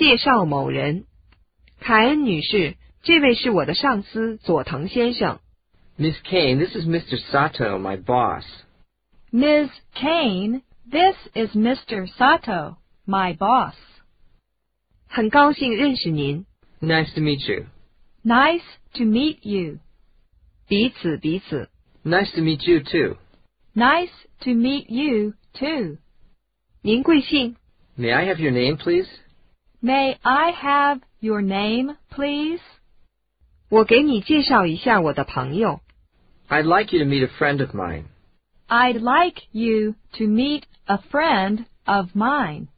介绍某人。凯恩女士，这位是我的上司佐藤先生。 Miss Kane, this is Mr. Sato, my boss. Ms. Kane, this is Mr. Sato, my boss. 很高兴认识您， Nice to meet you. Nice to meet you. 彼此彼此。 Nice to meet you too. Nice to meet you, too. 您贵姓？ May I have your name, please? May I have your name, please? 我给你介绍一下我的朋友。 I'd like you to meet a friend of mine. I'd like you to meet a friend of mine.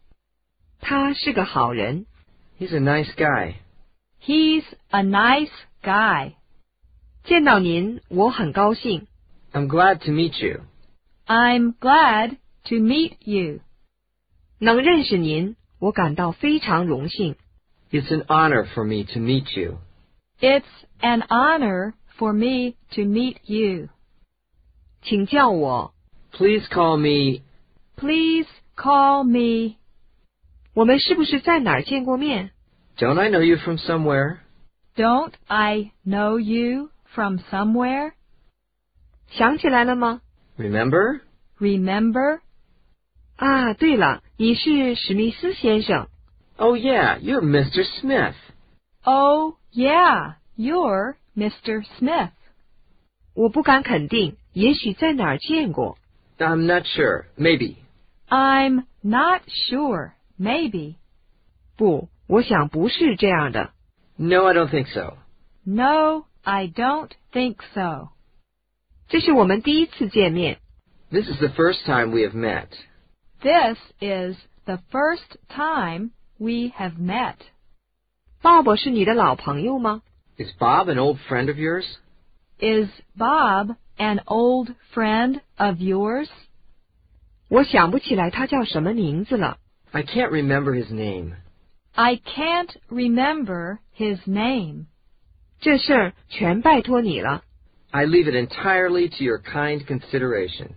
他是个好人。 He's a nice guy. He's a nice guy. 见到您，我很高兴。 I'm glad to meet you. I'm glad to meet you. 能认识您， 我感到非常荣幸。 It's an honor for me to meet you. It's an honor for me to meet you. 请叫我。 Please call me. Please call me. 我们是不是在哪儿见过面？ Don't I know you from somewhere? Don't I know you from somewhere? 想起来了吗？ Remember? Remember? 啊，对了， 你是史密斯先生。 Oh yeah, you're Mr. Smith. Oh, yeah, you're Mr. Smith. 我不敢肯定，也许在哪儿见过。 I'm not sure. Maybe. I'm not sure. Maybe. 不，我想不是这样的。 No, I don't think so. No, I don't think so. 这是我们第一次见面。 This is the first time we have met. This is the first time we have met. 鲍勃是你的老朋友吗？ Is Bob an old friend of yours? Is Bob an old friend of yours? 我想不起来他叫什么名字了。 I can't remember his name. I can't remember his name. 这事儿全拜托你了。 I leave it entirely to your kind consideration.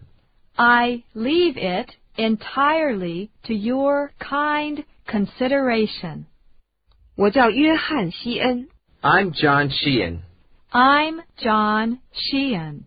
I leave it entirely to your kind consideration. 我叫约翰·希恩。 I'm John Sheehan. I'm John Sheehan.